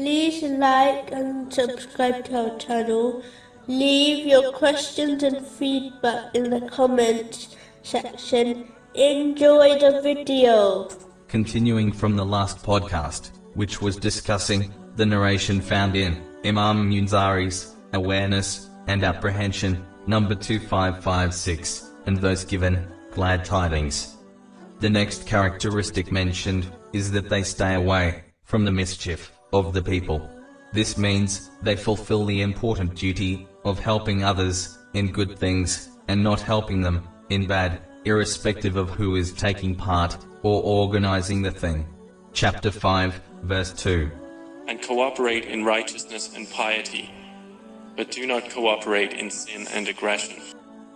Please like and subscribe to our channel. Leave your questions and feedback in the comments section. Enjoy the video. Continuing from the last podcast, which was discussing the narration found in Imam Munzari's Awareness and Apprehension, number 2556, and those given glad tidings. The next characteristic mentioned is that they stay away from the mischief of the people. This means they fulfill the important duty of helping others in good things and not helping them in bad, irrespective of who is taking part or organizing the thing. Chapter 5, verse 2. and cooperate in righteousness and piety, but do not cooperate in sin and aggression.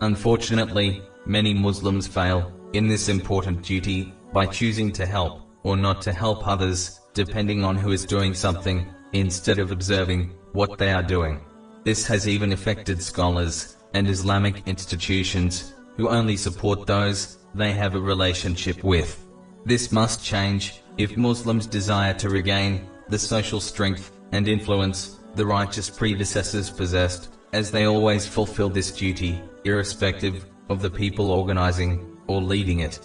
Unfortunately, many Muslims fail in this important duty by choosing to help or not to help others, depending on who is doing something, instead of observing what they are doing. This has even affected scholars and Islamic institutions who only support those they have a relationship with. This must change if Muslims desire to regain the social strength and influence the righteous predecessors possessed, as they always fulfill this duty, irrespective of the people organizing or leading it.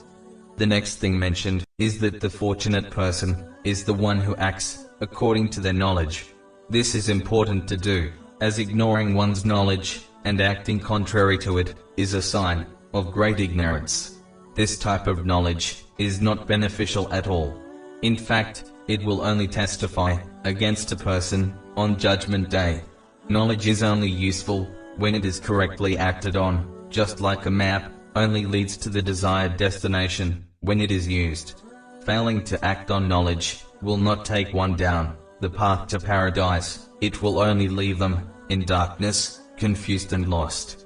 The next thing mentioned is that the fortunate person is the one who acts according to their knowledge. This is important to do, as ignoring one's knowledge and acting contrary to it is a sign of great ignorance. This type of knowledge is not beneficial at all. In fact, it will only testify against a person on Judgment Day. Knowledge is only useful when it is correctly acted on, just like a map only leads to the desired destination when it is used. Failing to act on knowledge will not take one down the path to paradise, it will only leave them in darkness, confused and lost.